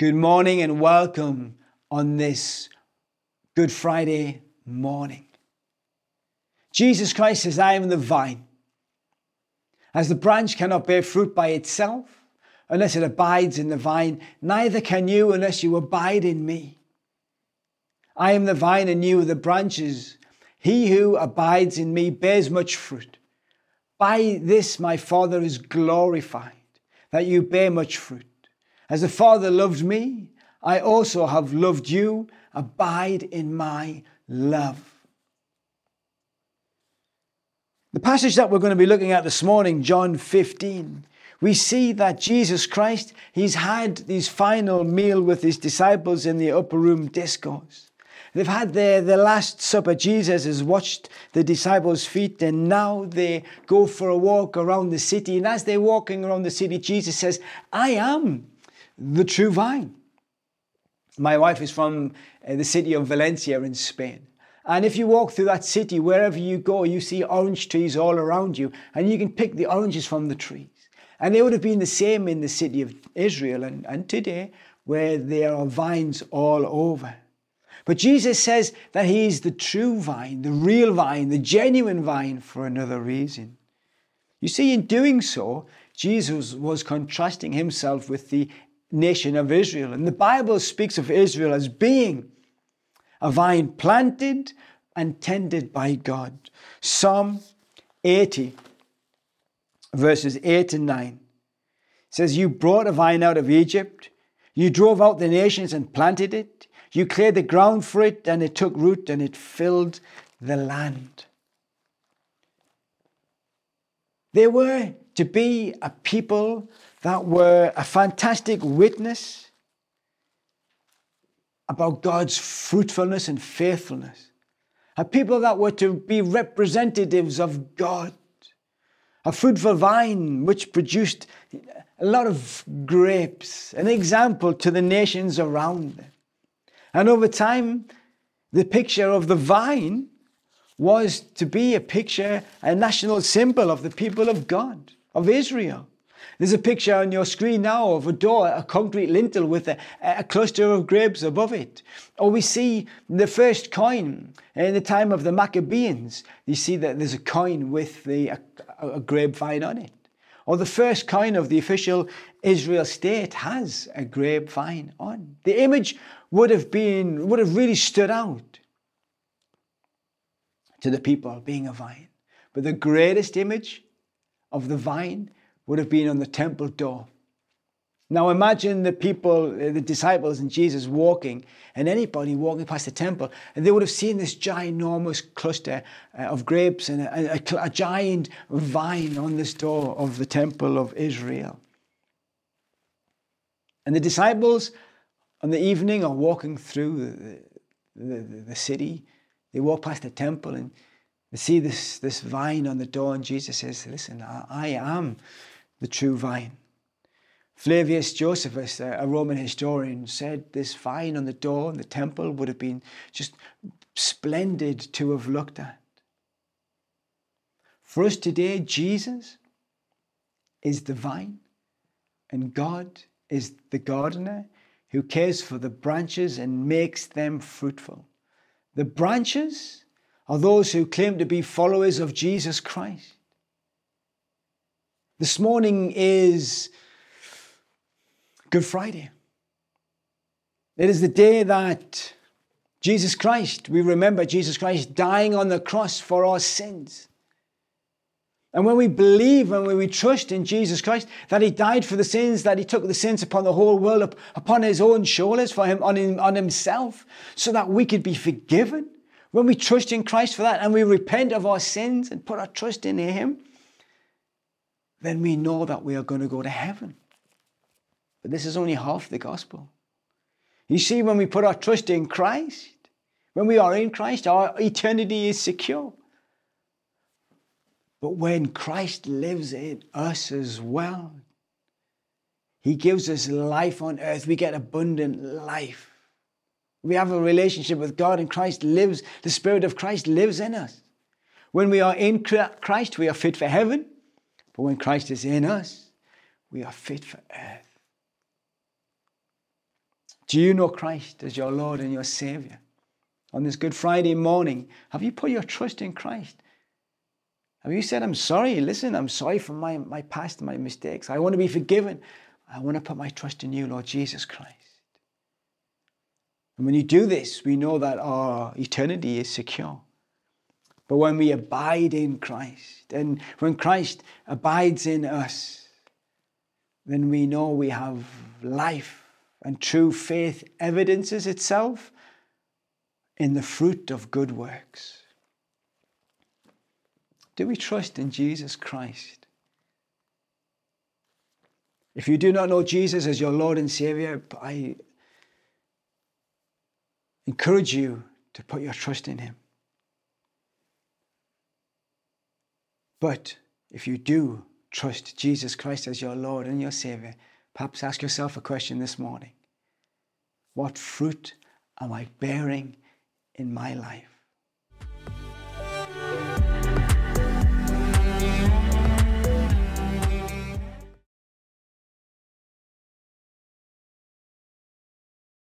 Good morning and welcome on this Good Friday morning. Jesus Christ says, I am the vine. As the branch cannot bear fruit by itself unless it abides in the vine, neither can you unless you abide in me. I am the vine and you are the branches. He who abides in me bears much fruit. By this my Father is glorified, that you bear much fruit. As the Father loved me, I also have loved you. Abide in my love. The passage that we're going to be looking at this morning, John 15, we see that Jesus Christ, he's had his final meal with his disciples in the upper room discourse. They've had their, their last supper. Jesus has washed the disciples' feet, and now they go for a walk around the city. And as they're walking around the city, Jesus says, I am the true vine. My wife is from uh, the city of Valencia in Spain. And if you walk through that city, wherever you go, you see orange trees all around you, and you can pick the oranges from the trees. And they would have been the same in the city of Israel and, and today, where there are vines all over. But Jesus says that He is the true vine, the real vine, the genuine vine for another reason. You see, in doing so, Jesus was contrasting Himself with the nation of Israel. And the Bible speaks of Israel as being a vine planted and tended by God. Psalm 80, verses 8 and 9 says, You brought a vine out of Egypt, you drove out the nations and planted it. You cleared the ground for it, and it took root, and it filled the land. They were to be a people that were a fantastic witness about God's fruitfulness and faithfulness. A people that were to be representatives of God. A fruitful vine which produced a lot of grapes, an example to the nations around them. And over time, the picture of the vine was to be a picture, a national symbol of the people of God, of Israel. There's a picture on your screen now of a door, a concrete lintel with a, a, cluster of grapes above it. Or we see the first coin in the time of the Maccabees. You see that there's a coin with the, a, a grapevine on it. Or the first coin of the official Israel state has a grapevine on. The image would have been, would have really stood out to the people being a vine. But the greatest image of the vine would have been on the temple door. Now imagine the people, uh, the disciples and Jesus walking, and anybody walking past the temple, and they would have seen this ginormous cluster uh, of grapes and a, a, a giant vine on this door of the temple of Israel. And the disciples on the evening are walking through the, the, the, the city. They walk past the temple and they see this, this vine on the door, and Jesus says, Listen, I, I am the true vine. Flavius Josephus, a Roman historian, said this vine on the door in the temple would have been just splendid to have looked at. For us today, Jesus is the vine, and God is the gardener who cares for the branches and makes them fruitful. The branches are those who claim to be followers of Jesus Christ. This morning is Good Friday. It is the day that Jesus Christ, we remember Jesus Christ dying on the cross for our sins. And when we believe and when we trust in Jesus Christ, that He died for the sins, that He took the sins upon the whole world, upon His own shoulders, for Him on, him, on Himself, so that we could be forgiven. When we trust in Christ for that and we repent of our sins and put our trust in Him, then we know that we are going to go to heaven. But this is only half the gospel. You see, when we put our trust in Christ, when we are in Christ, our eternity is secure. But when Christ lives in us as well, He gives us life on earth. We get abundant life. We have a relationship with God, and Christ lives, the Spirit of Christ lives in us. When we are in Christ, we are fit for heaven. But when Christ is in us, we are fit for earth. Do you know Christ as your Lord and your Savior? On this Good Friday morning, have you put your trust in Christ? Have you said, I'm sorry, listen, I'm sorry for my, my past, my mistakes. I want to be forgiven. I want to put my trust in you, Lord Jesus Christ. And when you do this, we know that our eternity is secure. But when we abide in Christ, and when Christ abides in us, then we know we have life and true faith evidences itself in the fruit of good works. Do we trust in Jesus Christ? If you do not know Jesus as your Lord and Savior, I encourage you to put your trust in Him. But if you do trust Jesus Christ as your Lord and your Savior, perhaps ask yourself a question this morning What fruit am I bearing in my life?